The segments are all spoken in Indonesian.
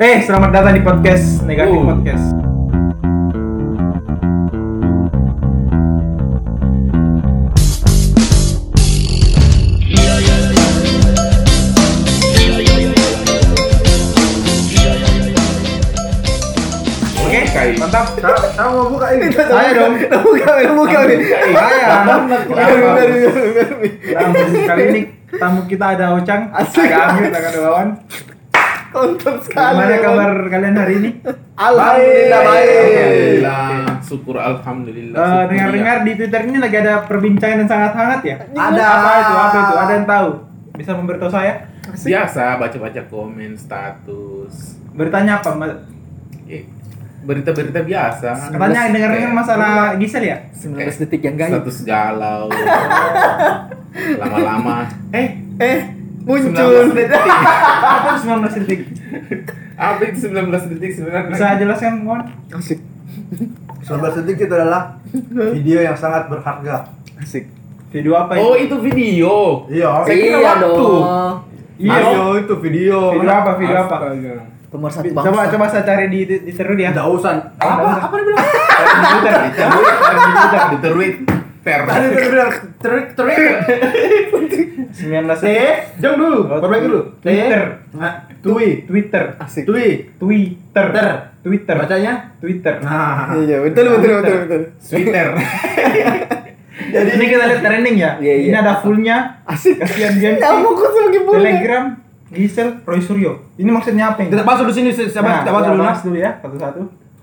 Eh, selamat datang di podcast Negatif Uh. Podcast. Oke, mantap. Saya mau buka ini. Saya dong. buka, buka biar. Nah, kali ini tamu kita ada Ocang, ada Amir, ada Wawan. Kontol sekali. Gimana ya, kabar kalian hari ini? Alhamdulillah baik. Alhamdulillah. Syukur alhamdulillah. Eh, Syukur dengar-dengar di Twitter ini lagi ada perbincangan yang sangat hangat ya? Ada. Apa itu? Apa itu? Ada yang tahu? Bisa memberitahu saya? ya. Biasa baca-baca komen status. Beritanya apa? Mbak? Eh, berita-berita biasa. Katanya dengar-dengar Kayak masalah Gisel ya? 19 detik yang gaib. status galau. Lama-lama. Eh, Eh, 19 muncul. detik. Apa 19 detik? Apa itu 19 detik sebenarnya? Bisa jelaskan, Mon? Asik. 19 detik itu adalah video yang sangat berharga. Asik. Video apa itu? Oh, itu video. Iya. Saya kira Iya waktu. dong. Iya. Video itu video. Video apa? Video apa? Pemersatu bangsa. Coba coba saya cari di di di terus ya. Tidak usah. Apa? Apa dia bilang? Di Twitter. Di Twitter, di Twitter. Tadi dia bilang terik terik. 19 Eh, jom dulu. Oh, Perbaiki dulu. Twitter. Nah, Twi. Twitter. Asik. Twi. Twitter. Twitter. Twitter. Bacanya? Twitter. Nah. Iya, betul betul betul betul. Twitter. Jadi ini kita lihat trending ya. Iya, iya. Ini ada fullnya. Asik. Kasihan dia. Kamu kok boleh. Telegram, Gisel, Roy Suryo. Ini maksudnya apa ini? Kita masuk di sini sahabat, kita masuk dulu. bahas dulu ya, satu-satu.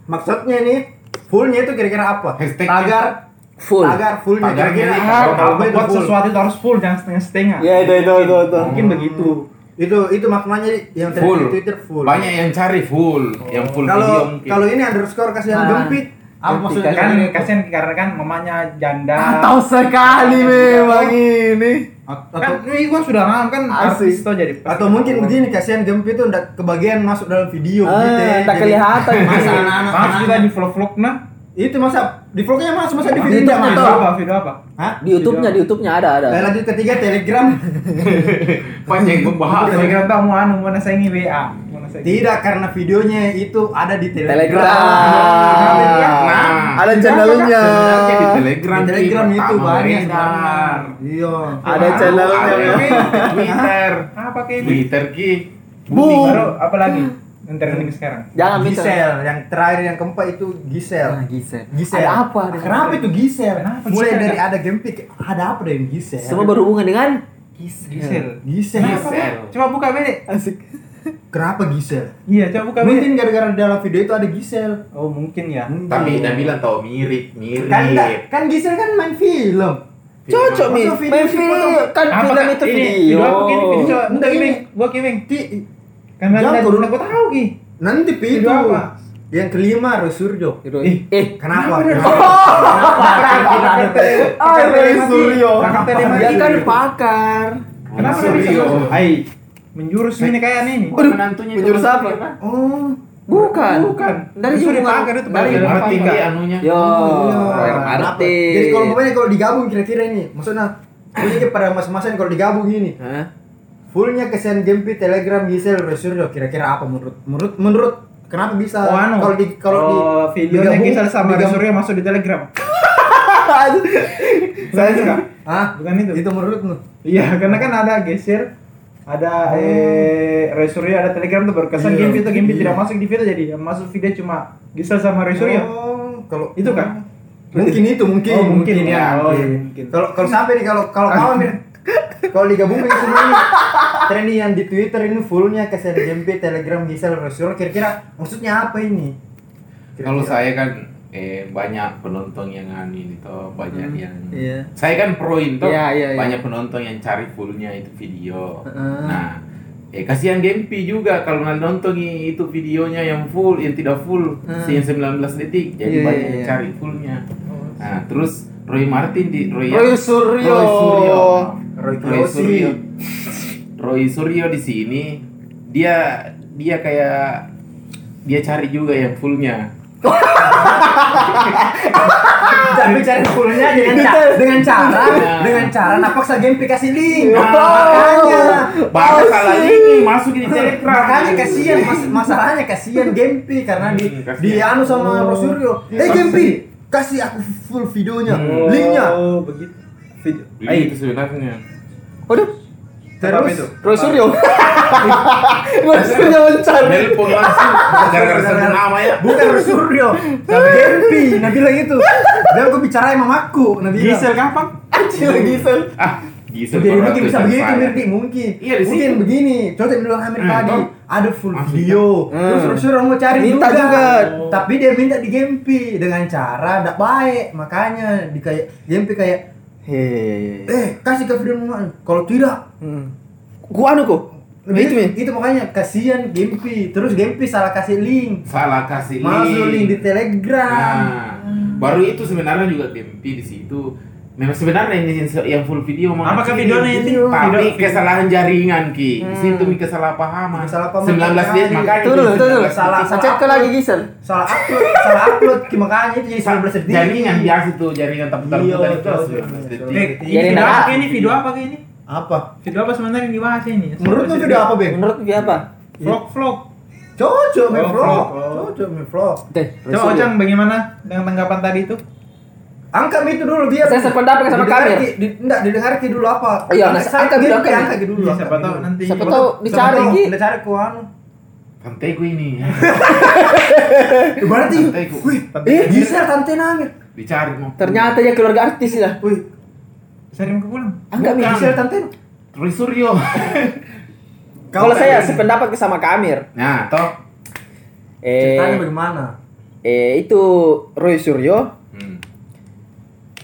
Maksudnya nih fullnya itu kira-kira apa? Hashtag tagar Full. tagar fullnya Tagarnya kira-kira? Kalau buat full? sesuatu itu harus full, jangan setengah-setengah. Ya, itu itu itu itu. Mungkin begitu. Itu itu maknanya yang full. di Twitter full. Banyak yang cari full, yang full video Kalau mungkin. kalau ini underscore kasihan Ah. gempit. Apa maksudnya? Kan Kira-kira? kasihan karena kan mamanya janda. Tahu sekali memang ini. At- Kan atau ini gua sudah ngam kan Asik. artis tuh jadi. atau mungkin begini kasihan gempit itu ndak kebagian masuk dalam video Ah, gitu ya. tak kelihatan. Masa anak-anak kita di vlog-vlog nah. Itu masa di vlognya mas masa di YouTube-nya mas. Video apa? Video apa? Hah? Di YouTube-nya, di YouTube-nya ada ada. Dan lanjut ketiga telegram. banyak yang membahas. Telegram tahu mau anu mau nasaingi WA. Mau nasaingi. Tidak karena videonya itu ada di telegram. Telegram. Nah, Ada channelnya. di Telegram, Di telegram itu banyak sekarang. Iya. Ada channelnya. Ya. Twitter. Apa kayak ini? Twitter ki. Bu. Baru apa lagi? Yang trending sekarang. Jangan. Gisel, yang terakhir yang keempat itu Gisel. Nah, Gisel. Gisel. Ada apa? dengan Kenapa itu Gisel? Kenapa Mulai Gisel, dari Kak? ada gempik, ada apa dengan Gisel? Semua berhubungan dengan Gisel. Gisel. Gisel. Pak? Coba buka Bede. Asik. Kenapa Gisel? Iya, coba buka. Mungkin gara-gara dalam video itu ada Gisel. Oh, mungkin ya. Mungkin. Tapi dia bilang tau mirip, mirip. kan enggak, kan Gisel kan main film. Cocok video Main film kan film itu ini, video. Video apa gini? Video coba. Bentar, Ini. Kiming. Gua Kiming. Kan Jangan nanti turun. aku tahu Ki. Nanti Pi, Video itu. apa? Yang kelima Rosurjo. Eh, Eh, Kenapa? Kenapa? Ah, Suryo. Telemati. Dia kan pakar. Kenapa Suryo. bisa? Hai, menjurus ini kayak nih. Menantunya menjurus itu apa? apa? Oh, Bukan. Bukan. Dari hubungan dipakar itu, dari Apa-apa. dia anunya. Yo, iya. Roy Kenapa? Martin. Jadi kalau pokoknya kalau digabung kira-kira ini, maksudnya ini pada masa-masa ini kalau digabung ini, Hah? Fullnya kesan Gempi, Telegram, Gisel, Rosurjo, kira-kira apa menurut menurut menurut kenapa bisa Oh, anu. kalau di kalau di oh, videonya digabung- Gisel sama Surya masuk di Telegram. Saya suka. Ah, Bukan itu. Itu menurutmu? Iya, karena kan ada geser ada eh Roy Suryo ada Telegram tuh baru kesan Iya, game itu game iya. tidak masuk di video jadi yang masuk video cuma Gisel sama Roy Suryo. Oh, kalau Itu kan? Mungkin itu mungkin. Oh, mungkin ya. Oh, mungkin. iya, mungkin. Kalau kalau sampai nih kalau kalau kawan nih kalau digabungin semua ini trending yang di Twitter ini fullnya kesan Gempi, Telegram, Gisel, Rosurjo, kira-kira maksudnya apa ini? Kalau saya kan eh banyak penonton yang ini toh, banyak yang Iya. Saya kan pro itu Iya, iya, iya. banyak penonton yang cari fullnya itu video. Heeh. Nah, eh kasihan Gempi juga kalau nonton itu videonya yang full, yang tidak full, Hmm. yang 19 detik, jadi Iya, banyak iya, yang cari fullnya. Nah, terus Roy Martin di Roy, Roy Suryo. Roy Suryo. Roy Roy. Suryo. Roy Suryo di sini dia dia kayak dia cari juga yang fullnya. Tapi cari fullnya dengan cara dengan cara dengan cara napaksa game kasih link. Nah, Makanya Baru salah ini masuk di telegram. makanya kasihan mas- masalahnya kasihan Gempi karena di Hmm, di anu sama Rosurio. Eh Gempi, kasih aku full videonya, Hmm. linknya. Oh, begitu. Video. Ini Ay, itu sebenarnya. Waduh, apa itu? Terus. Rosurio mencari. Nelpon langsung gara-gara satu nama ya. bukan Rosurio, Gempi. Nah bilang itu. Dan aku bicara sama mamaku. Nah bilang. Gisel kapan? Anjir Gisel. Ah, Gisel Jadi mungkin bisa saya. Mirdi mungkin. Iya, di mungkin begini. Contoh yang bilang Hamid Hmm, tadi. Ada full video. Hmm. Terus Rosurio mau cari Minta juga. Tapi dia minta di Gempi dengan cara tidak baik. Makanya di kayak Gempi kayak Hehehe. eh kasih ke video mama. Kalau tidak Hmm. Gua anu kok. Itu nih. itu makanya kasihan Gempi. Terus Gempi salah kasih link. Salah kasih Masuk link di Telegram. Nah, baru itu sebenarnya juga Gempi di situ. Memang sebenarnya ini yang- yang full video mah. Apakah videonya ini? Tapi Video- kesalahan jaringan ki. Hmm. situ mi kesalahpahaman. Kesalahpahaman 19 dia makanya. Tuh dulu, tuh dulu. 19 Salah- Saya cek ke lagi Gisel. Salah upload, salah upload makanya itu jadi 19 detik. Jaringan biasa tuh jaringan tapi Iya, itu betul, 19 betul. detik. Jadi ini video nah- apa ini? Video apa ini? Apa? Video apa sebenarnya yang dibahas ini? Menurutmu video apa, Bang? Menurut dia apa? Vlog vlog. Cocok Oh, vlog. Cocok main vlog. Teh. Coba Ojang bagaimana dengan tanggapan tadi itu? Angkat itu dulu biar Saya sependapat sama ki- di, enggak didengar ki dulu apa? Oh iya, nah, Saya- angkat dulu, dia angkat angkat dulu. Iya, angkat siapa tahu dulu. nanti. Siapa tahu dicari Ki. Kita cari ku anu. Tante gue ini. Berarti, Tante ku. wih, eh, bisa tante nangis. Dicari mau. Ternyata dia keluarga artis ya. Wih, Sering ke pulang. Bukan. bisa tante. Roy Suryo. Kalau saya sependapat sama Kamir. Nah, toh. Ceritanya Eh, bagaimana? eh itu Roy Suryo.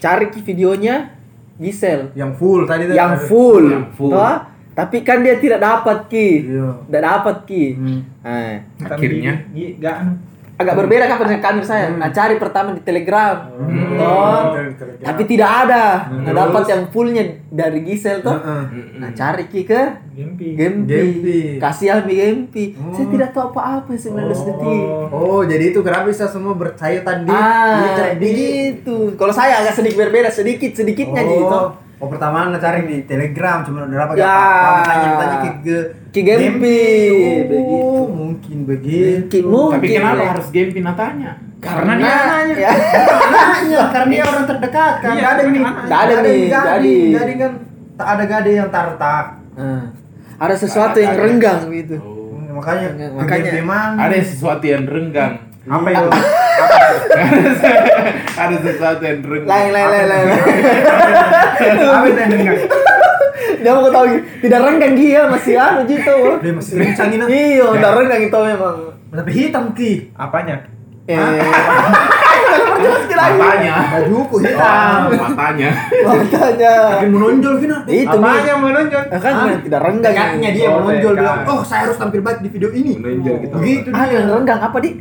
Cari ki videonya Gisel Yang full tadi tadi. yang full, Yang full. Toh? tapi kan dia tidak dapat ki, Iya. tidak dapat ki. Hmm. Nah, Akhirnya? Gak anu. Agak berbeda kan dengan saya. Hmm. Nah cari pertama di Telegram, Hmm. toh, Telegram. tapi tidak ada. Hmm. Nah dapat yang fullnya dari Gisel toh. Heeh. Nah cari ki ke Gempi. Gempi, Gempi. kasih Almi Gempi. Oh. Saya tidak tahu apa-apa 19 detik. Oh, jadi itu kenapa bisa semua bercaya tadi? Ah, begitu. Kalau saya agak sedikit berbeda, sedikit sedikitnya oh. gitu. Oh, pertama cari di Telegram cuma udah dapat Ya. apa makanya tanya ke ke Gempi. Oh, Begitu. mungkin begitu. Mungkin, mungkin. Tapi kenapa ya. harus Gempi natanya? Karena dia nanya. ya. Anaknya, karena dia orang terdekat kan. Iya, ada karena nih. ada nih, gading. Gading kan tak ada gading yang tartak. Nah, ada sesuatu yang renggang gitu. Oh. Hmm, Makanya Makanya- Ada sesuatu yang renggang. Apa itu? Ada sesuatu yang renggang. Lain, lain, lain, lain. Apa itu yang dengar? Dia mau tahu tidak renggang dia masih anu gitu. Dia masih kencang ini. Iya, udah renggang itu memang. Tapi hitam ki. Apanya? Eh, Matanya. Bajuku Oh, hitam. matanya. Makanya. Tapi menonjol. Itu. Apanya menunjuk? Ah, Kan tidak renggang. Dekatnya dia Oh, menonjol bilang, "Oh, saya harus tampil baik di video ini." Menonjol gitu. Begitu Ah, yang renggang apa, Di?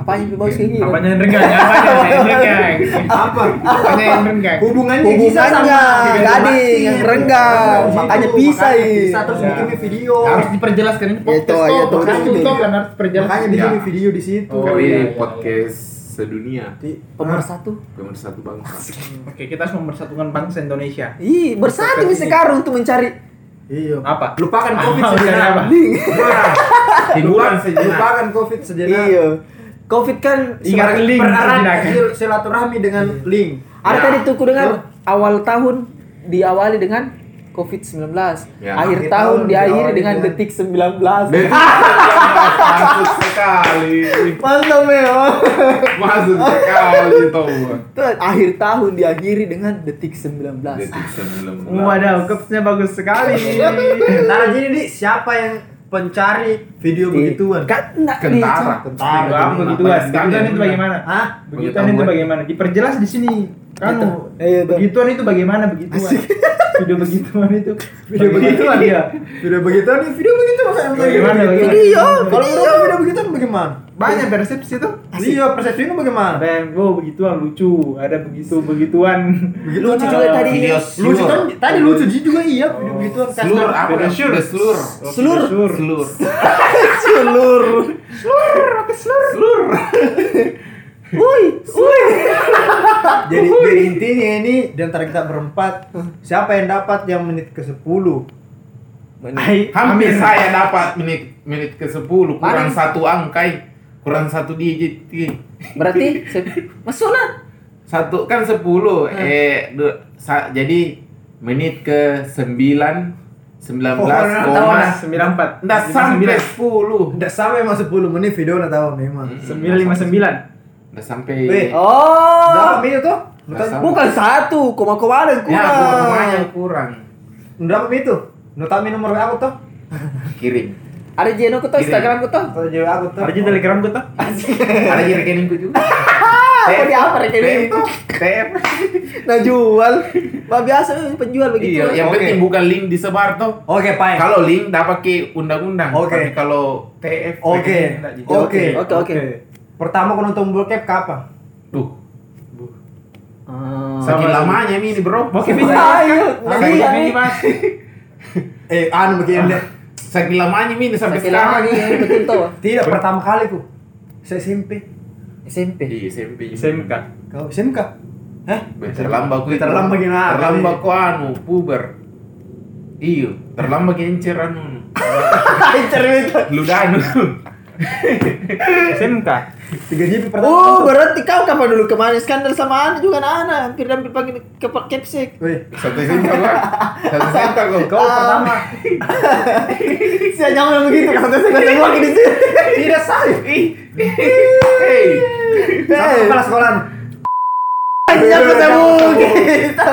Apa yang bagus kayak gitu? Apanya yang renggang? Apanya yang renggang? Apa? Apanya yang renggang? Hubungannya Hubungannya, sama gading, yang renggang. Makanya pisah, Bisa ih. terus Ya. bikin video. Harus diperjelaskan ini Itu, podcast iya, toh, tuh, itu. kan harus diperjelas. Makanya Ya. bikin video di situ. Oh, Kali iya, iya. podcast sedunia. Di- Pemersatu. Pemersatu bangsa. Oke, kita harus mempersatukan bangsa Indonesia. Ih, bersatu sekarang untuk mencari Iya. Apa? Lupakan Covid? Nah, Hiburan sejenak. Lupakan Covid sejenak. Iya. Covid kan Ingat link sil- silaturahmi dengan link. ada Ya. tadi tuh ku dengar awal tahun diawali dengan COVID-19. Ya. Akhir Akhir tahun tahun diakhiri dengan dengan- detik 19. Masuk sekali. Mantap memang. Masuk sekali tuh. Tuh, akhir tahun diakhiri dengan detik 19. Detik 19. Waduh, quotesnya bagus sekali. Nah, jadi di siapa yang pencari video begituan? Kan enggak Kentara. Tentara. Apa begituan? Begituan itu bagaimana? Hah? Begituan itu bagaimana? Diperjelas di sini. Kamu. Iya, tuh. Begituan itu bagaimana begituan? Video begituan itu. Video begituan ya. Video begituan nih, video begitu Bagaimana? bagaimana? Video, Kalau video begituan bagaimana? Banyak persepsi tuh. Iya, persepsinya bagaimana? Ada yang oh begituan lucu, ada begitu begituan. Begitu Lucu juga tadi. Video Lucu kan tadi lucu juga iya video begituan. Slur apa? Video Slur. Slur. Slur. Slur. Seluruh. pakai seluruh. Seluruh. Woi, woi. Jadi, jadi intinya ini di antara kita berempat, siapa yang dapat yang menit ke 10? Ai, Hampir Amin. saya dapat menit menit ke 10 kurang satu angkai. Kurang satu digit. Berarti se- masuk lah. Satu kan 10 eh du- sa- jadi menit ke 9 19 Oh, nah, koma sembilan empat. Nggak sampai 10 Udah sampai masuk 10 menit video udah tahu memang. Sembilan lima sembilan. Udah sampai Weh. Oh. Berapa menit tuh? Bukan satu, koma-koma ada Ya, kurang. kurang yang kurang. Berapa menit tuh? Nota nomor WA aku tuh. Kirim. Ada Jeno ku tuh. Instagram ku tuh. Atau jawab aku tuh. Ada di telegram gue tuh. Ada di rekeningku juga. Apa di apa rekening? TF. Nah jual. Bah biasa penjual begitu. Iya, yang Oke. penting bukan link disebar tuh. Oke, Pak. Kalau link dapat ke undang-undang. Oke. Kalau TF Oke. rekening nggak jadi. Oke. Oke, oke. Pertama kau nonton bokep kapan? Tuh. Ah. Saking lamanya ini, Bro. Oke, Bisa, ayo. Mas. Eh, anu begini deh. Saking lamanya ini sampai Sakit sekarang. lagi, betul tuh. Tidak pertama kali ku. Saya SMP. SMP. Di SMP. SMK. Kau SMK? Hah? Terlambat ku. Terlambat gimana? Terlambat ku anu puber. Iyo, terlambat gencer anu. Pincer itu. Ludanu. SMK. Tiga GB pertama. Oh, berarti kau kapan dulu ke mana? Skandal sama Ana juga Ana. Hampir hampir panggil ke Kepsek. Weh, Satu sentak gua. Satu sentak gua. kau pertama. Saya jangan begitu, saya nggak lagi di sini. Tidak saya. Ih. Hei. Satu kepala sekolah. Jangan ketemu kita.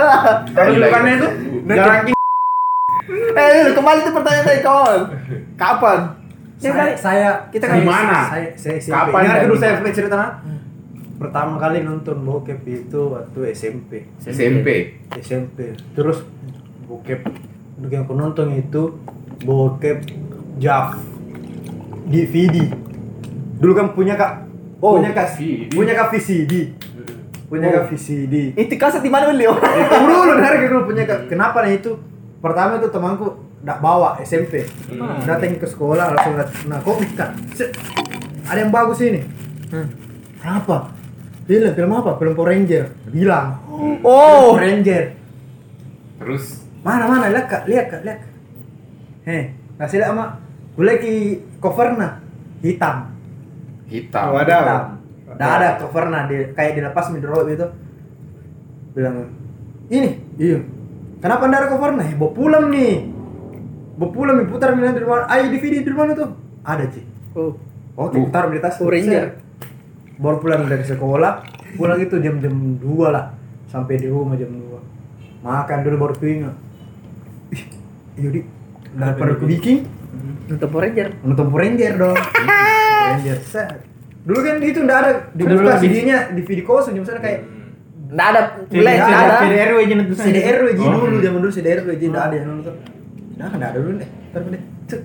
Kalau julukannya itu jarak Eh, kembali itu pertanyaan tadi kawan. Kapan? Ya, Saya, kali. saya Kita Di kan mana? Saya, saya SMP. Kapan Ingat dan dulu saya mana? cerita nah? Pertama kali nonton bokep itu waktu SMP. SMP. SMP. Terus bokep untuk yang aku nonton itu bokep Jav DVD. Dulu kan punya kak, Oh, punya kak, VCD. punya kak VCD, punya Oh. kak VCD. Itu kaset di mana beli? Tunggu dulu, dari dulu punya kak. Kenapa nih itu? Pertama itu temanku ndak bawa SMP. Hmm. Datang ke sekolah langsung lihat, nah kok set, ada yang bagus ini. Hmm. Apa? Film, film apa? Film Power Ranger. Bilang. Oh. Power Ranger. Terus Mana mana lihat kak, lihat kak, lihat. Heh, kasih lihat ama. Gue lagi covernya hitam. hitam. Oh, ada. Hitam. Nggak ada covernya di kayak dilepas midrow gitu. Bilang ini, iya. Kenapa nggak ada covernya? Bawa pulang nih. Pulang nih putar bilang di rumah. Ayo DVD di mana tuh? Ada sih. Oh. Oke, Oh. taruh di tas. Power Ranger. Set. Baru pulang dari sekolah, pulang itu jam-jam 2 lah. Sampai di rumah jam 2. Makan dulu baru keinget. Ih, Yudi, daripada aku bikin, Nonton Power Ranger. nonton Power Ranger dong. Power Ranger, set. Dulu kan itu enggak ada, di Dulu buka CD-nya, DVD kosong, misalnya kayak Nggak ada, mulai CD nggak ada. CDRW aja nonton CDR WJ Oh. dulu, zaman dulu CDR WJ enggak ada yang nonton. Nah, enggak ada dulu deh. Taruh deh. Cek.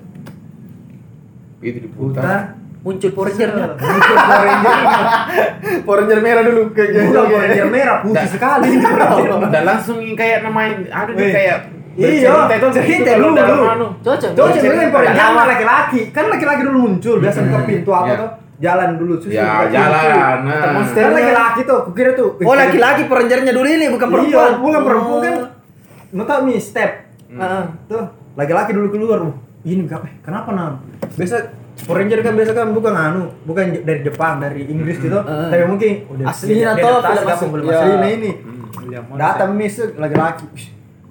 Itu diputar. Putar. Muncul Power Ranger. Muncul Power Ranger. Power Ranger merah dulu kayak Power Ranger merah, putih sekali. Udah langsung kayak namanya ada nih Weh. kayak Iya, itu cerita kalau dulu, dulu. anu. Cocok. Cocok Ranger pertama. sama laki-laki. Kan laki-laki dulu muncul, biasa buka pintu apa Ya. tuh? Jalan dulu. Terus Ya, jalan, nah. Kan laki-laki tuh, kukira tuh. Oh laki-laki Power Rangernya dulu ini bukan perempuan. Iya, bukan perempuan kan. Lu tau nih step. Heeh. Tuh, laki-laki dulu keluar. Ini kenapa? Kenapa nam? Biasa Power Ranger kan biasa kan bukan anu, bukan dari Jepang, dari Inggris gitu. Heeh. Tapi mungkin udah dia tuh, adaptasi film asli. film Iya. aslinya ini. William Morrison. Datang mis laki-laki.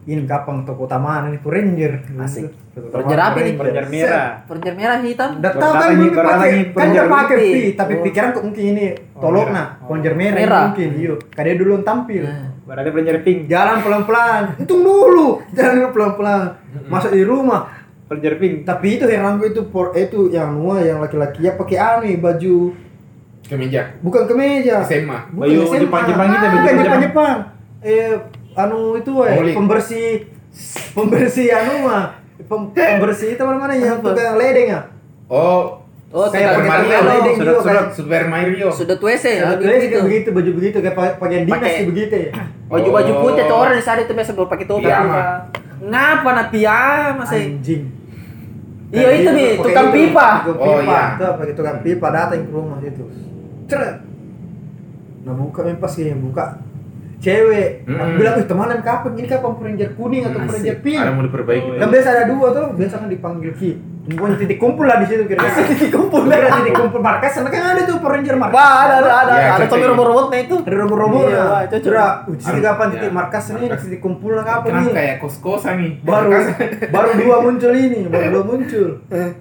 Ini kapan toko utama ini Power Ranger. Asik. Ranger apa nih? Ranger. Merah. Ranger merah hitam. Baru kan pakai kan dia Ranger pakai pi, tapi Oh. pikiran kok mungkin ini tolok nah, Ranger merah, mungkin iyo. Kadang dulu tampil. Ada Ranger pink. Jalan pelan-pelan. Hitung dulu. Jalan dulu pelan-pelan. Masuk di rumah. Ranger pink. Tapi itu heranku itu por itu yang nua yang laki-laki ya pakai anu baju Kemeja. bukan kemeja. SMA. Bukan Baju SMA. Jepang-Jepang gitu, baju Bukan Jepang. Jepang-Jepang. Eh anu itu eh pembersih pembersih anu mah. Pem- Pembersih itu mana yang Apa? tukang ledeng ya? Oh, Oh, Kayak Super pakai Mario. Sudah juga, sudah kayak- Super Mario. Sudah WC Kayak lebih begitu, begitu. kayak begitu, baju begitu kayak pa- pakaian dinas Pakai- sih begitu ya. Baju-baju Oh. putih tuh orang di sana itu biasa baru pakai topi. Piyama. Ngapa na piyama saya? Anjing. Iya, itu nih, pakai tukang itu, pipa. Tukang Oh, pipa. iya. Tuh, pakai tukang pipa datang ke rumah itu. Ceret. Nah, buka nih pas yang buka cewek. Aku Mm. bilang, "Ih, temenan kapan? Ini kapan Ranger kuning atau Ranger pink?" Ada mau diperbaiki. Oh, Kan biasa ada dua tuh, biasa kan dipanggil Ki. Pokoknya titik kumpul lah di situ kira-kira. Titik kumpul. Kira titik kumpul markas, sana kan ada tuh Power Ranger markas. Wah, ada ada ada. Iya, ada ini. robot-robotnya itu. Ada robot-robot Iya, nah. cocok. Kira, uh, di titik kapan Ya. titik markas ini, Markas. titik kumpul lah kapan Kenapa nih? kayak kos-kosan nih? baru baru dua muncul ini baru dua muncul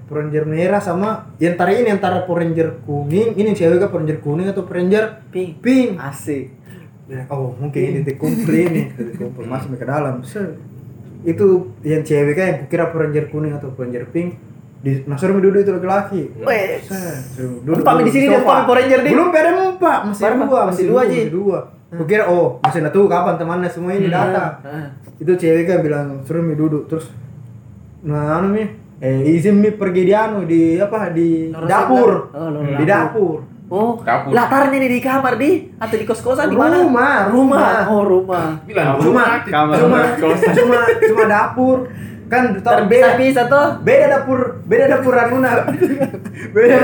Power Ranger merah sama yang antara ini antara Power Ranger kuning ini cewek kan Power Ranger kuning atau Power Ranger Pink. pink Asik. Ya, oh mungkin ini titik kumpul ini titik kumpul masuk ke dalam itu yang cewek kan yang kukira Power Ranger kuning atau Power Ranger pink di suruh duduk itu laki-laki. Wes. Numpang di sini dia. Power Ranger di. belum ada numpak masih Baru, dua masih dua, Ji. masih dua. Kukira oh masih ada tuh kapan temannya? Semua ini datang. Ah. itu cewek kan bilang suruh duduk terus nah anu mi eh izin mi pergi di anu di apa di Lorong dapur. Oh, di dapur. Oh, Dapur. latarnya nih di kamar di atau di kos-kosan di mana? Rumah, rumah. Oh, rumah. Bilang cuma rumah, kamar. cuma kosan. cuma cuma dapur kan tahu beda Terpisah-pisah tuh. beda dapur beda dapur anuna beda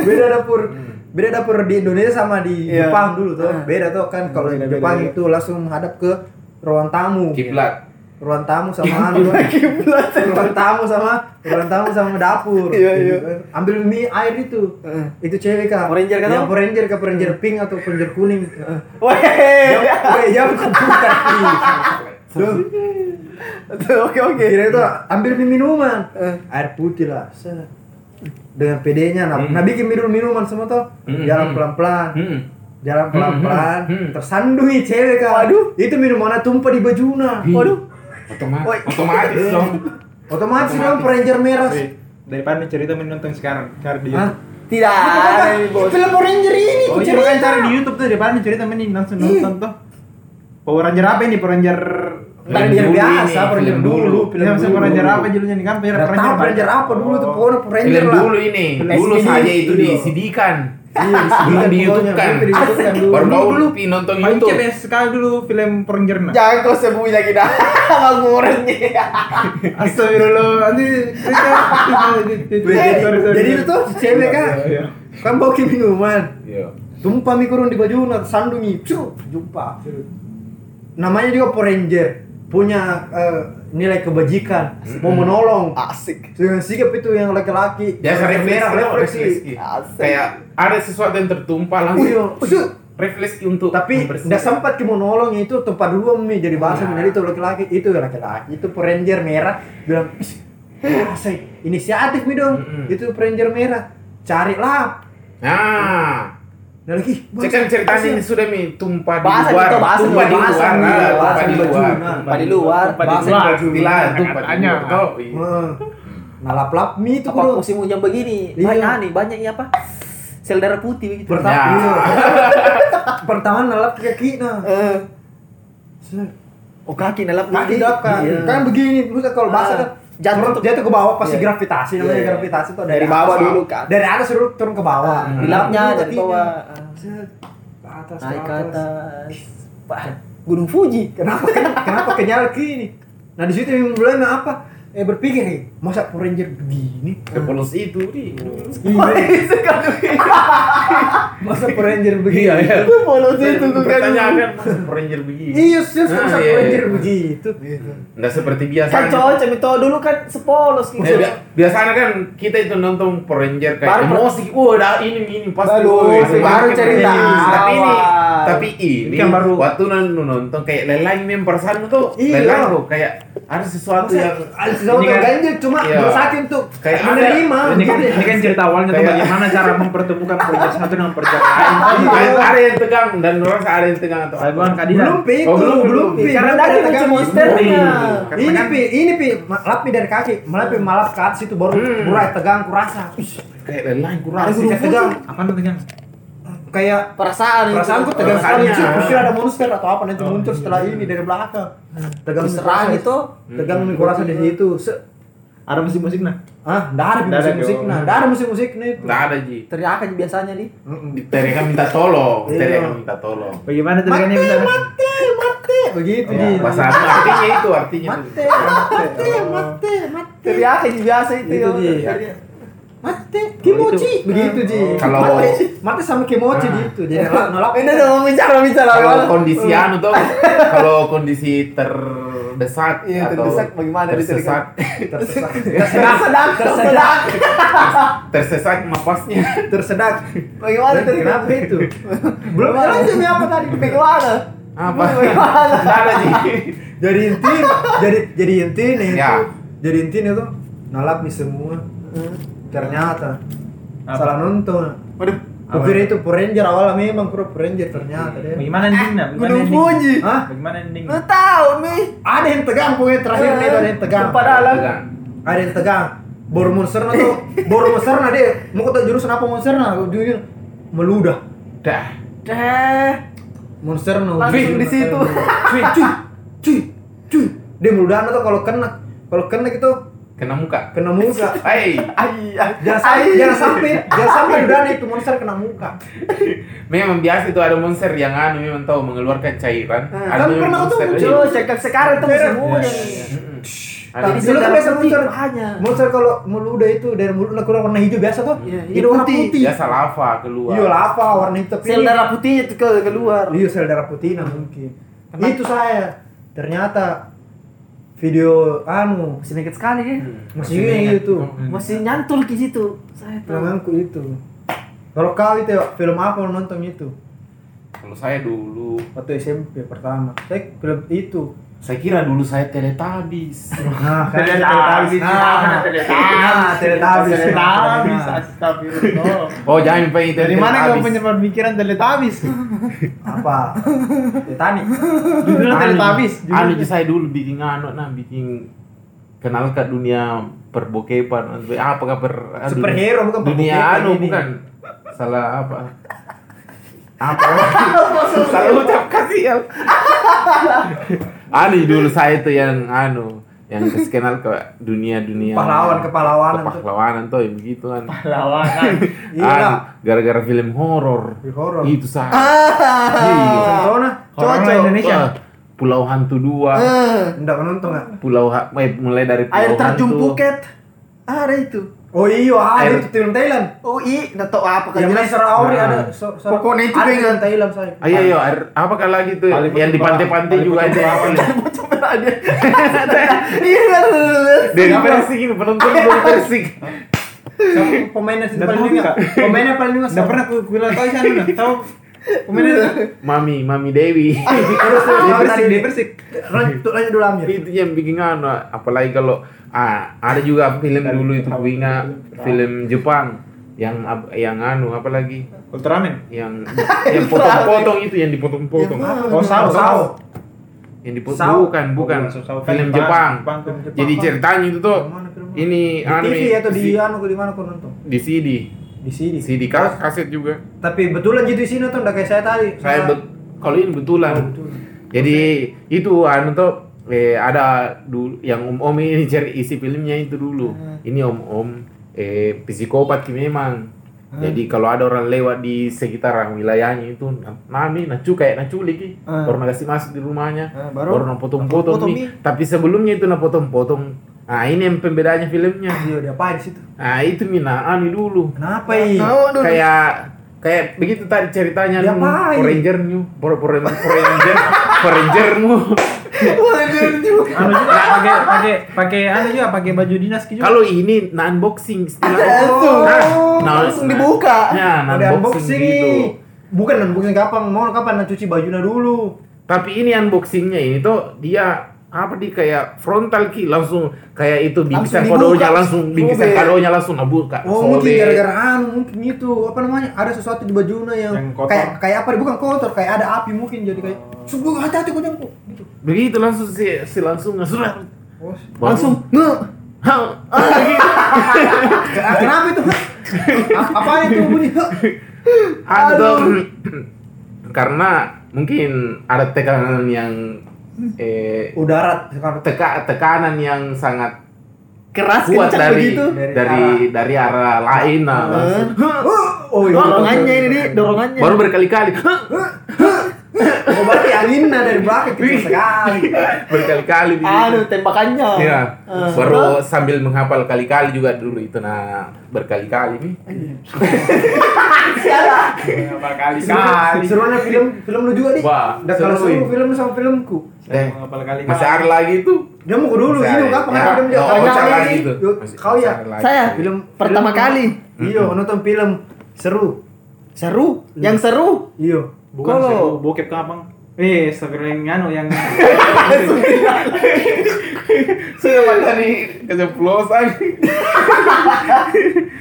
beda dapur beda dapur di Indonesia sama di Iya. Jepang dulu tuh Ah. beda tuh kan kalau di Jepang itu langsung menghadap ke ruang tamu kiblat. Ruang tamu sama anu ruang tamu sama ruang tamu sama dapur Iya, iya. Ambil mie air itu Heeh. itu cewek kak Ranger kan? Power Ranger ke Power Ranger pink atau Ranger kuning Weh. jam weh, jam komputer Oke oke. kira itu ambil mie minuman Eh. air putih lah set. dengan PD-nya nah, Hmm. nah bikin minum minuman semua tuh Hmm, jalan hmm. pelan-pelan Hmm. jalan pelan-pelan hmm, hmm. tersandungi cewek kak Waduh. itu minumannya tumpah di bajunya Waduh. Otomatis. Otomatis dong. otomatis dong Ranger merah Daripada cerita menonton sekarang cari di Hah? Tidak ada nih, bos. film Ranger ini Oh iya kan cari di YouTube tuh daripada cerita mending langsung nonton tuh. Power Ranger apa ini? Power Ranger Ranger Dulu biasa Power Ranger dulu dulu. film Ya, maksudnya Power Ranger dulu. apa judulnya nih kan? Power Ranger apa dulu tuh Power Ranger Film lah dulu ini. Dulu saja itu iya. Iya, Belum di YouTube kan. belum di YouTube kan dulu. Baru Dulu, kau dulu. pi nonton YouTube. sekali dulu film Power Ranger nah. Jangan kau sebut lagi dah. Ngorengnya. Astagfirullah, nanti cerita Jadi, jadi itu tuh cewek kan Iya. kan bawa ke minuman Iya. tumpah mie kurung di baju sandungi cuk jumpa namanya juga Power Ranger punya eh, nilai kebajikan. Mau menolong. Asik. dengan sikap itu yang laki-laki. Biasa yang merah refleksi. Asik. Kayak ada sesuatu yang tertumpah langsung. Refleksi untuk tapi nggak sempat ke mau nolong itu tempat dulu mi jadi bahasa Nah. menjadi itu laki-laki. Itu laki-laki itu Ranger merah. Bilang "Ih, ah, saya inisiatif mi dong. Mm-mm. itu Ranger merah. Carilah. Nah, nah lagi cek kan ceritanya ini sudah mi tumpah di Bahasa luar, bahasa tumpah di luar, tumpah di luar, nah. Tumpah di luar. Tumpah di luar. tumpah di luar. Kau, iya. Nah lap lap mie itu bro musim hujan begini? Iya. Banyak nih, banyak ya apa? Sel darah putih begitu. pertama Ya. iya. pertama nalap ke kaki nah Eh. Oh kaki nalap kaki kan Iya. kan begini maksudnya kalau bahasa Ah, kan jatuh turun- tuh. jatuh ke bawah pasti Iya. gravitasi namanya Iya. gravitasi tuh Dari atas bawah ke dulu kan. dari atas suruh turun ke bawah Hmm. Dilapnya Dulu dari bawah. Atas Naik ke atas atas. Gunung Fuji. kenapa ken- kenapa kenyal gini nah di situ yang mulai apa eh berpikir nih masa Power Ranger begini Kepolos itu, di. masa Power Ranger begini Iya, iya. Polos itu tuh kan. Pertanyaan masa Ranger begini. iya serius Ah, masa iya, Power iya. Ranger begitu Nggak seperti biasa. Kan cocok itu dulu kan sepolos gitu. Ya, bi- biasanya kan kita itu nonton Power Ranger kayak emosi, wah dah ini ini pasti Baru- cerita. Tapi ini. Tapi ini kan baru- waktu nonton kayak lelang nih perasaan tuh Iya. lelang tuh kayak ada sesuatu yang ada sesuatu kan- ganjil cuma Iya. berusaha untuk Kayak ada- menerima Ini kan, gitu. ini kan cerita awalnya tuh bagaimana cara mempertemukan proyek satu dengan proyek lain. Kayak ada yang tegang dan orang ada yang tegang atau keadilan. belum pi Oh, belum, belum belum. pi Karena tadi tegang. monsternya. Karena ini kan- pi ini pi ma- lap pi dari kaki melap pi malap ke atas itu baru Hmm. mulai tegang kurasa kayak Ada gunung tegang Apa tuh tegang? Kayak Perasaan itu. perasaanku tegang sekali pasti ada monster atau apa nanti Oh, muncul iya. setelah ini dari belakang tegang Diserang kurasa. gitu. tegang kurasa di situ Se- Ada musik-musik nah. ah nggak ada Nggak ada, musik musik oh. nah nggak ada musik musik nih nggak ada ji Teriakan biasanya di. Mm-mm. teriakan minta tolong Iya. teriakan minta tolong Bagaimana mati teriakannya bisa? mati mati begitu Iya, Ji. Bahasa artinya itu artinya itu. Mate, mate, mate, mate. Teriakin biasa itu. Itu, Ji. Mate, kimochi. Begitu Ji. Kalau- mate, mate sama kimochi gitu. Jadi nolak nolak. Ini dong bicara bicara. Kalau kondisi anu tuh, kalau kondisi terdesak Iya, atau terdesak bagaimana tersesat, tersedak. Tersedak, tersedak. tersesat napasnya. Tersedak. Bagaimana tadi? Kenapa itu? Belum lanjut apa tadi? Bagaimana? Apa? Bagaimana? Sih. Jadi inti, jadi jadi inti nih. Ya. itu. Jadi inti itu nolak nih semua. Ternyata Apa? salah nonton. Waduh. Kukira itu Power Ranger awalnya memang Power Ranger ternyata deh. Bagaimana endingnya? Bagaimana Gunung ending? Fuji. Hah? Bagaimana endingnya? Lu tahu nih. Ada yang tegang pokoknya terakhir nih itu ada yang tegang. Padahal Tegang. Ada yang tegang. Baru monsternya tuh, baru monsternya dia mau kata jurusan apa monsternya? Dia meludah. Dah. Dah. Monsternya Langsung di situ. Cuy, cuy, cuy, cuy. Dia meludah tuh kalau kena, kalau kena gitu Kena muka. kena muka. Hai. Ayah. Jangan sampai, jangan sampai, jangan sampai udah itu monster kena muka. Memang biasa itu ada monster yang anu memang tahu mengeluarkan cairan. kan memang pernah. Coba cek sekarang itu Iya. Iya. Mm-mm. Ada Tapi dulu kan biasa monster, hanya. monster kalau meludah itu dari mulutnya keluar warna hijau biasa tuh. Iya, Ini ini warna putih. putih. biasa lava keluar. Iya lava warna hitam Sel darah putihnya tuh ke- keluar. Iya sel darah putih nah mungkin. Itu saya. Ternyata video anu Masih nekat sekali dia. Hmm. masih ini gitu. Hmm. Masih nyantol ke situ. Saya tahu. Filmanku itu. Kalau kau itu film apa lo nonton itu? Kalau saya dulu, Waktu SMP pertama. Saya film itu. Saya kira dulu saya teletabis. Nah. Teletubbies. Nah, Nah, Teletubbies. Teletubbies. Nah, Astagfirullah. Oh jangan pengen Dari mana kamu punya pemikiran Teletubbies? Apa? Titanic. Judulnya Anu, Teletubbies. Anu saya dulu bikin anu nah bikin kenal ke dunia perbokepan apakah per anu, Superhero bukan dunia anu bukan salah apa apa salah ucap kasih ya anu dulu saya itu yang anu yang kenal ke dunia dunia Pahlawan kepahlawanan kepahlawanan tuh yang begitu kan Pahlawanan. Iya Anu, lah. gara-gara film horor horor. itu saya Ah. iya. Horor Cocok. Indonesia. Pulau Hantu dua Eh, Enggak nonton enggak? Pulau Ha- eh, mulai dari Pulau air terjun Hantu. Phuket. Ada itu. Oh iya, ada Air- itu film Thailand. Oh iya, tahu apa kan Yang Nah. ada. So, so, Pokoknya itu ada pengen. film Thailand saya. Ayo ayo, air- apa kan lagi tuh yang di Putra. pantai-pantai juga ada. Coba ada. Iya kan. Dari Persik ini penonton dari Persik. Siapa pemainnya paling ingat? Pemainnya paling ingat. Nggak pernah ku kuliah tahu sana. Tahu Mami, Mami Dewi. Di apa Persik. Di Persik. Lanjut lanjut dulu Amir. itu yang bikin anu, apalagi kalau ah ada juga film dulu itu Wina film Jepang. Yang yang anu apa lagi? Ultraman. yang yang potong-potong itu yang dipotong-potong. Oh, Sao, Sao. yang dipotong bukan bukan. Oh, film Jepang. Jadi ceritanya itu tuh ini Di anu TV atau di si- anu di mana kau nonton? di CD Di sini. CD kas- kaset juga Tapi betulan gitu di sini tuh enggak kayak saya tadi. saya Salah. bet- kalau ini betulan Oh, jadi itu anu tuh eh, ada dulu yang om om ini cari isi filmnya itu dulu ini om om eh psikopat ki memang jadi kalau ada orang lewat di sekitaran wilayahnya itu nami nacu kayak naculik ki Ah. baru nakasih masuk di rumahnya Ah, baru? baru napotong-potong Potong nih nih. tapi sebelumnya itu napotong-potong nah ini yang pembedanya filmnya Iya, dia apa di situ? nah itu mina anu dulu Kenapa ini? Tahu dulu. kayak kayak begitu tadi ceritanya apain? Power Ranger new Power Power Power Ranger Power Ranger mu Anu juga pakai pakai pakai anu juga pakai baju dinas juga. kalau ini nah unboxing istilah Oh, nah, langsung dibuka. ya nah, unboxing unboxing gitu. Bukan unboxing kapan, mau kapan cuci bajunya dulu. tapi ini unboxingnya ini tuh dia apa di kayak frontal ki langsung kayak itu bingkisan dibuka. langsung bingkisan Sobek. kadonya langsung nabuka Oh mungkin gara-gara anu mungkin itu apa namanya ada sesuatu di bajunya yang, Yang kotor. kayak kayak apa bukan kotor kayak ada api mungkin jadi kayak sungguh hati-hati kau kok gitu. begitu langsung si, si langsung ngasur Oh, Langsung nge. ah, kenapa itu? Apa itu bunyi? ada tuh karena mungkin ada tekanan yang eh, Udara teka, tekanan yang sangat Keras kuat dari begitu. dari dari, arah. lain nah, langsung. Oh iya. Dorongannya ini dorongannya. baru berkali-kali Oh berarti anginnya dari belakang kecil sekali. berkali-kali begitu. Anu tembakannya. Iya. Ah. Baru sambil menghafal kali-kali juga dulu itu nah berkali-kali nih. Berkali-kali. Serunya film film lu juga di. Wah, Udah kalau seru, film sama filmku. Eh, masih ada lagi itu. Dia mau dulu, kapan Ya, film dia? oh, Kau nih. ya? Saya Film pertama kali. Iya, nonton film seru. Seru. Yang seru. Iya. Bukan Kalau- seru, bokep ke abang. Eh, yang anu yang Sudah materi keceplosan.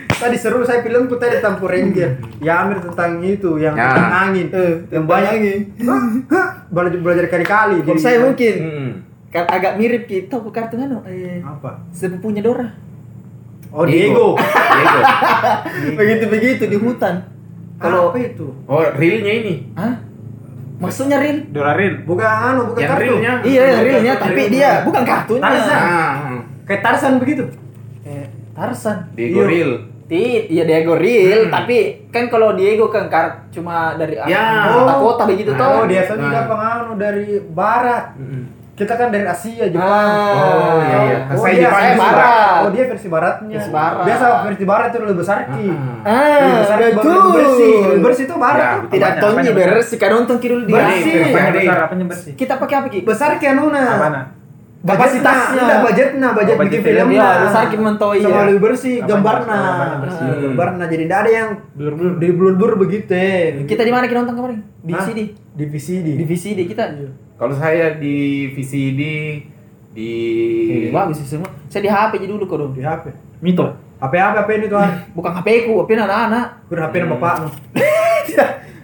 Tadi seru saya filmku tadi tentang Power Ranger. Ya Amir tentang itu yang Ya. tentang angin. yang banyak angin. belajar belajar kali-kali. Kalau Jadi- saya mungkin kan agak mirip kita ke kartun anu eh apa? sepupunya Dora. Oh Diego. Diego. Begitu begitu di hutan. Kalau apa itu? Oh, realnya ini. Hah? Maksudnya real? Dorarin. Bukan anu, bukan Yang kartun. realnya. Iya, realnya tapi dia bukan kartunnya. Tarzan. Ah, Kayak Tarzan begitu. Eh, Tarzan. Diego Iya. real. Ti, iya Diego real, Hmm. tapi kan kalau Diego kan kar cuma dari Ya. kota-kota begitu Nah. toh. Oh, dia kan Nah. juga penganu dari barat. Mm-mm. Kita kan dari Asia, Jepang. Oh, iya, iya. Oh, Saya dia, Jepang saya barat. Oh, dia versi baratnya. Versi barat. Biasa versi barat itu lebih besar ki. Ah. Ah, Lebih besar, baru betul. lebih bersih. Lebih bersih itu barat Ya. Tidak apanya bersih kan nonton kiri di Bersih. Besar, apanya bersih? Kita pakai apa Ki? Besar ki anuna. Apana? Kapasitasnya. Enggak budgetnya, budget Oh, budget bikin film. Iya, besar ki mentoi Sama ya. lebih bersih Apanya? gambarnya. Nah, jadi tidak ada yang Blur-blur. di blur-blur begitu. Kita di mana kita nonton kemarin? Di? VCD. Di VCD. Di VCD kita. Kalau saya di VCD di Eh, bagus sih semua. Saya di HP aja dulu kok dong. Di HP. Mito. HP apa HP ini tuh? Bukan HP ku, HP anak-anak. Kur HP nama bapak nu.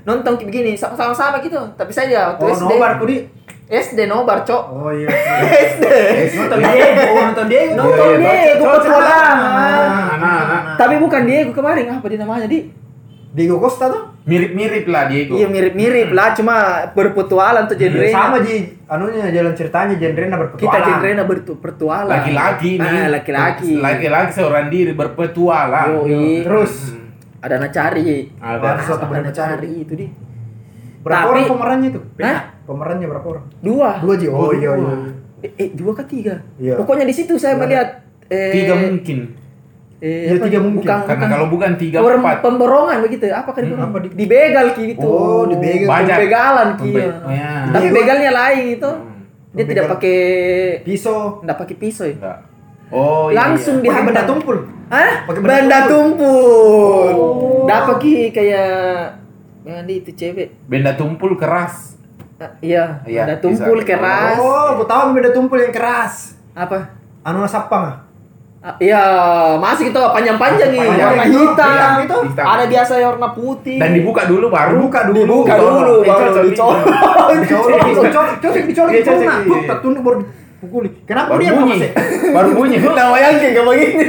Nonton kayak begini sama-sama sama gitu. Tapi saya dia waktu Oh, SD. nobar ku di. SD nobar, Cok. Oh iya. SD. Nonton Diego, nonton Diego. Nonton Iya, iya, Diego. Anak-anak. Tapi bukan Diego kemarin, apa dia namanya, Di? Diego Costa tuh. Mirip-mirip lah Diego. Iya mirip-mirip lah, cuma berpetualang tuh genre. Sama ji, anunya jalan ceritanya genre berpetualang. Kita genre berpetualang. Laki-laki nih. Ah, laki-laki. Laki-laki seorang diri berpetualang. Yoi. Terus Hmm. Ada nacari. Ada. Ada sesuatu Ada berpetualang. nacari itu, Di. berapa Tapi- orang pemerannya tuh? Hah? Pemerannya berapa orang? Dua. Dua ji. Oh iya iya. Eh, eh, dua ke tiga? Iya. Pokoknya di situ saya melihat eh, Tiga mungkin. Eh, Iya, apa tiga mungkin. Bukan, Karena bukan. kalau bukan tiga Pem- empat. pemborongan begitu ya? Apa kan Hmm, apa di- di begal ki gitu. Oh, dibegal. Bajak. Pembegalan ki. Pembe- ya. Oh, ya. Tapi begalnya lain itu. Hmm. Dia tidak pakai Pisau. tidak pakai pisau ya. Enggak. Oh iya. Langsung iya. benda tumpul. Hah? Pakai benda Benda tumpul. Oh. Dapat ki kayak yang di itu cewek. Benda tumpul keras. Ah, iya, Iya, benda tumpul bisa. keras. Oh, aku tahu benda tumpul yang keras. Apa? Anu sapang ah. Ah, Iya, masih gitu panjang-panjang nih, Panjang warna hitam. iya, itu. Hitam. Ada biasa yang warna putih. Dan dibuka dulu baru. Dibuka dulu. dibuka dulu baru Dicolok. dicolok. Dicolok, dicolok, dicolok, dicolok, Iya, tuh, iya. tak tunduk baru dipukuli. Kenapa Baru dia bunyi. Baru bunyi. Nah, bayangin kayak begini.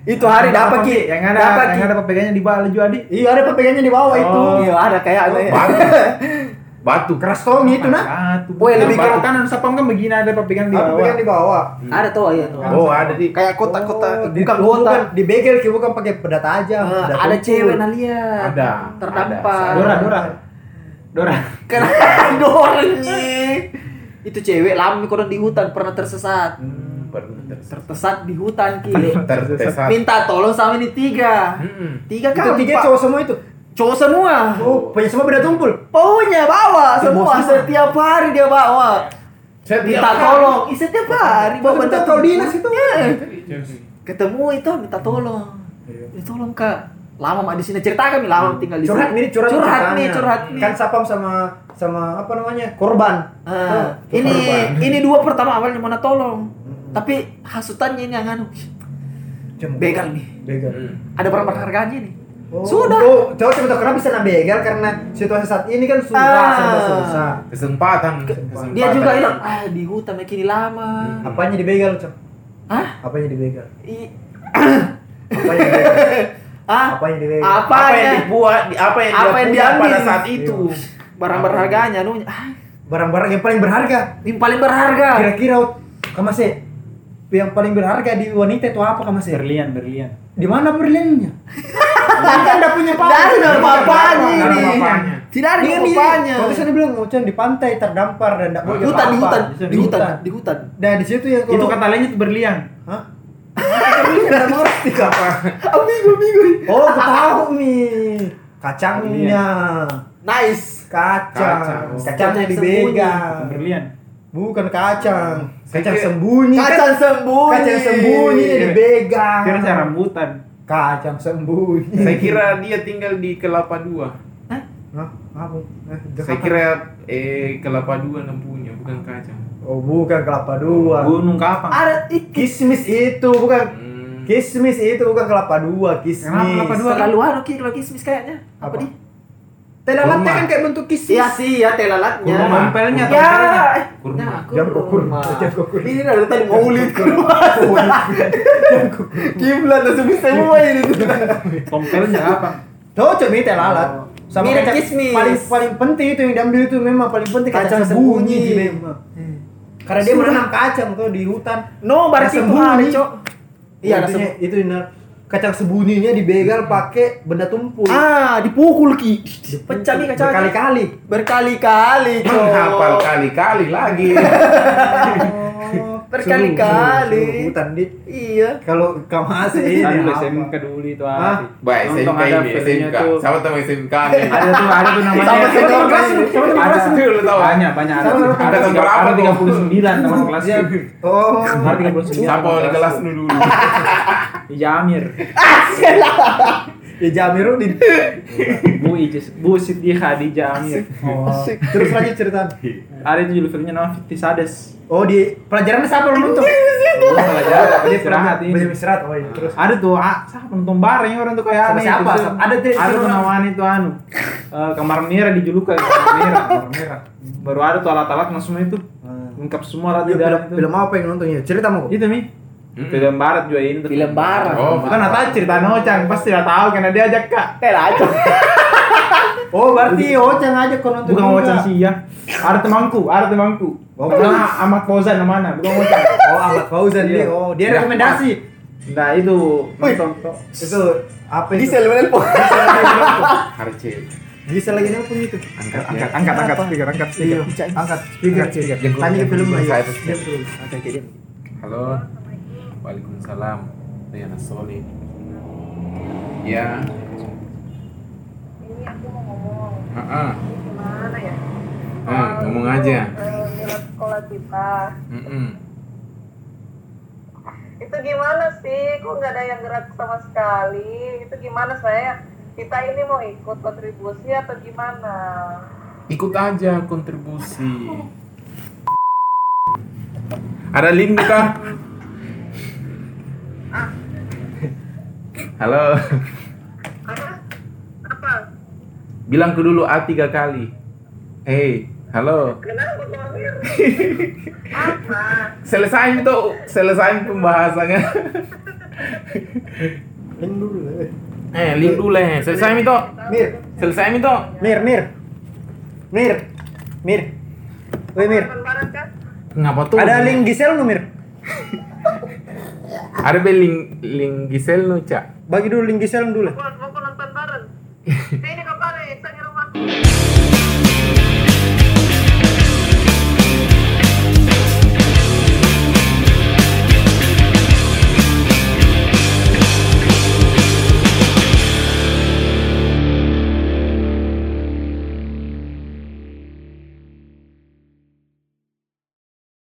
itu hari dapat ki, yang ada dapat yang ada pepegangnya di bawah juga di. Iya, ada pepegangnya di bawah itu. Oh. Iya, ada kayak ada. Batu. Batu. Keras tong itu nah. Boy, lebih ke- kanan sapam kan begini ada pepegang di bawah. pegang di bawah? Ada tuh, iya tuh. Oh, ada di. Kayak kotak-kotak, Oh, di- bukan kotak. bukan di begel ki bukan pakai peda tajam. Ah, peda ada cewek nah lihat. Ada, Terdampar. Dora, Dora. Dora. Kenapa dornya? Itu cewek lami konon di hutan pernah tersesat. Hmm, pernah tersesat. Tersesat di hutan ki. Tersesat. Minta tolong sama ini tiga. Hmm. Tiga kali, tiga cowok semua itu. Cowok semua. Oh, punya semua beda tumpul. Punya bawa semua setiap hari dia bawa. Saya Minta tiap- tolong. Ih, setiap hari bawa tahu tumpul. dinas itu. Iya. Ketemu itu minta tolong. Ya tolong kak. Lama mak di sini cerita kami lama tinggal di sini. Curhat nih, curhat curhat nih, curhat nih. Kan sapam sama sama apa namanya? Korban. Ah, Tuh, ini korban. ini dua pertama awalnya mana tolong. Tapi hasutannya ini yang anu. Begal nih. Begal. Hmm. Ada berapa harganya nih? Oh, Sudah. Oh, cowok cuma kenapa bisa nak begal karena situasi saat ini kan susah, Ah. serba susah. Kesempatan. kesempatan. Dia juga bilang, ah di hutan makin lama. Hmm. Apanya dibegal, Cok? Hah? Apanya dibegal? I- Apanya dibegal? ah? Apanya dibegal? Apa Apa yang ya? dibuat, di- apa yang Apa dia yang diambil? pada saat itu? Barang berharganya nu ah, Barang-barang yang paling berharga. yang paling berharga. Kira-kira kamu sih yang paling berharga di wanita itu apa kamu sih? Berlian, berlian. Di mana berliannya? Kan udah punya Tidak ada nama apa-apanya ini. Tidak ada apa-apanya. Kalau sana bilang Ocan di pantai terdampar dan tidak Di boleh hutan, di hutan, Di hutan, di hutan. Nah di situ yang Itu kata lainnya itu berlian. Hah? Tidak mengerti apa? Amigo, amigo. Oh, aku tahu nih. Kacangnya. Nice. Kacang. Kacang. Kacangnya dipegang. Berlian. Bukan kacang. Kacang sembunyi. Kacang sembunyi. Kacang sembunyi dipegang. Kira saya rambutan. Kacang sembunyi. Saya kira dia tinggal di Kelapa Dua. Hah? Apa? Eh, Saya kira eh Kelapa Dua nampunya, bukan kacang. Oh, bukan kelapa dua. Gunung Kapang. Ada. Kismis itu bukan Hmm. Kismis itu bukan kelapa dua, kismis. Kenapa kelapa dua? Ki kalau kismis kayaknya. Apa Apa? di? Telalatnya Kurma. kan kayak bentuk kismis. Iya sih, ya telalatnya. Kurma. Tompelnya, Ya. Kurma. Nah, Jangan kok kurma. Jangan kok kurma. Ini dari tadi maulid kurma. Kiblat langsung bisa semua ini. Tompelnya apa? Cocok nih telalat. Sama Mirip kacang- kismis. Paling paling penting itu yang diambil itu memang paling penting kacang, Kacang sembunyi. memang. Karena dia menanam kacang tuh di hutan. No, berarti itu hari, Cok. Iya, ada artinya itu nah, kacang sembunyinya dibegal pakai benda tumpul. Ah, dipukul ki. Pecah nih kacang. Berkali-kali. Berkali-kali. Menghafal kali-kali lagi. Oh, Berkali-kali. hutan Iya. kalau kamu asli ini Kan dulu apa? SMK dulu itu ada. Baik, SMK ada ini, SMK. tuh. Sama teman SMK. Ada tuh, ada tuh namanya. Sama Ada- teman kelas lu, sama ada- kelas lu. Lu tahu? Banyak, banyak ada. Sama Ada tiga- Berapa ada tuh? 39 teman kelas. Iya. Oh. Ada 39. Siapa teman di kelas lu dulu? Jamir. Ya Jamirudin. Bu Ijes, Bu Siti Khadijah Amir. Oh. Terus lanjut cerita. Ada itu judul filmnya nama Fifty Sades. Oh di pelajarannya siapa lu nonton? Oh, pelajaran. Dia istirahat ini. Banyak istirahat. Oh iya. Terus. Ada tuh, ah, siapa nonton bareng orang tuh kayak aneh. siapa? Sama- ada tuh- ada tuh namanya itu anu. Eh, kamar merah dijulukan kamar merah, kamar merah. Baru ada tuh alat-alatnya semua itu. Lengkap semua alat di Iya, dalam film apa yang nontonnya? Cerita mau. Itu mi. Film barat juga ini tuh. Film barat. Oh, Bukan nggak tahu cerita Nocang, pasti nggak tahu karena dia ajak kak. Tela aja. Oh berarti Ocang aja kau nonton. Bukan. Ocang sih ya. Ada temanku, ada temanku. Oh, Namanya Ahmad Fauzan namanya, bukan Ocang. Oh Ahmad Fauzan dia. Iya. Oh dia Iya. rekomendasi. Nah itu nonton. Itu apa itu? Gisel menelpon. Harce. Bisa lagi nelpon itu. Angkat. Angkat, angkat, angkat speaker, angkat Iya. speaker. Angkat speaker. Tanya ke film dulu. Halo. Waalaikumsalam. Riana Soli. Ya. Ini aku mau ngomong. Heeh. Gimana ya? Hmm, ngomong aja. Nilai sekolah kita. Mm-mm. Itu gimana sih? Kok nggak ada yang gerak sama sekali? Itu gimana saya? Kita ini mau ikut kontribusi atau gimana? Ikut aja kontribusi. Ada link kah? Halo. Apa? Apa? Bilang ke dulu A tiga kali. Hey, halo. Kenapa? Apa? Selesai itu, selesai pembahasannya. Link dulu. eh. Eh, link dulu eh. Selesai itu. Mir, Selesai itu. Mir, Mir. Mir. Mir. Woi Mir. Kan? Ngapa tuh? Ada link Gisel nu Mir? Ada be link link Gisel nu, Cak. Bagi dulu link Gisel dulu. Mau, nonton bareng?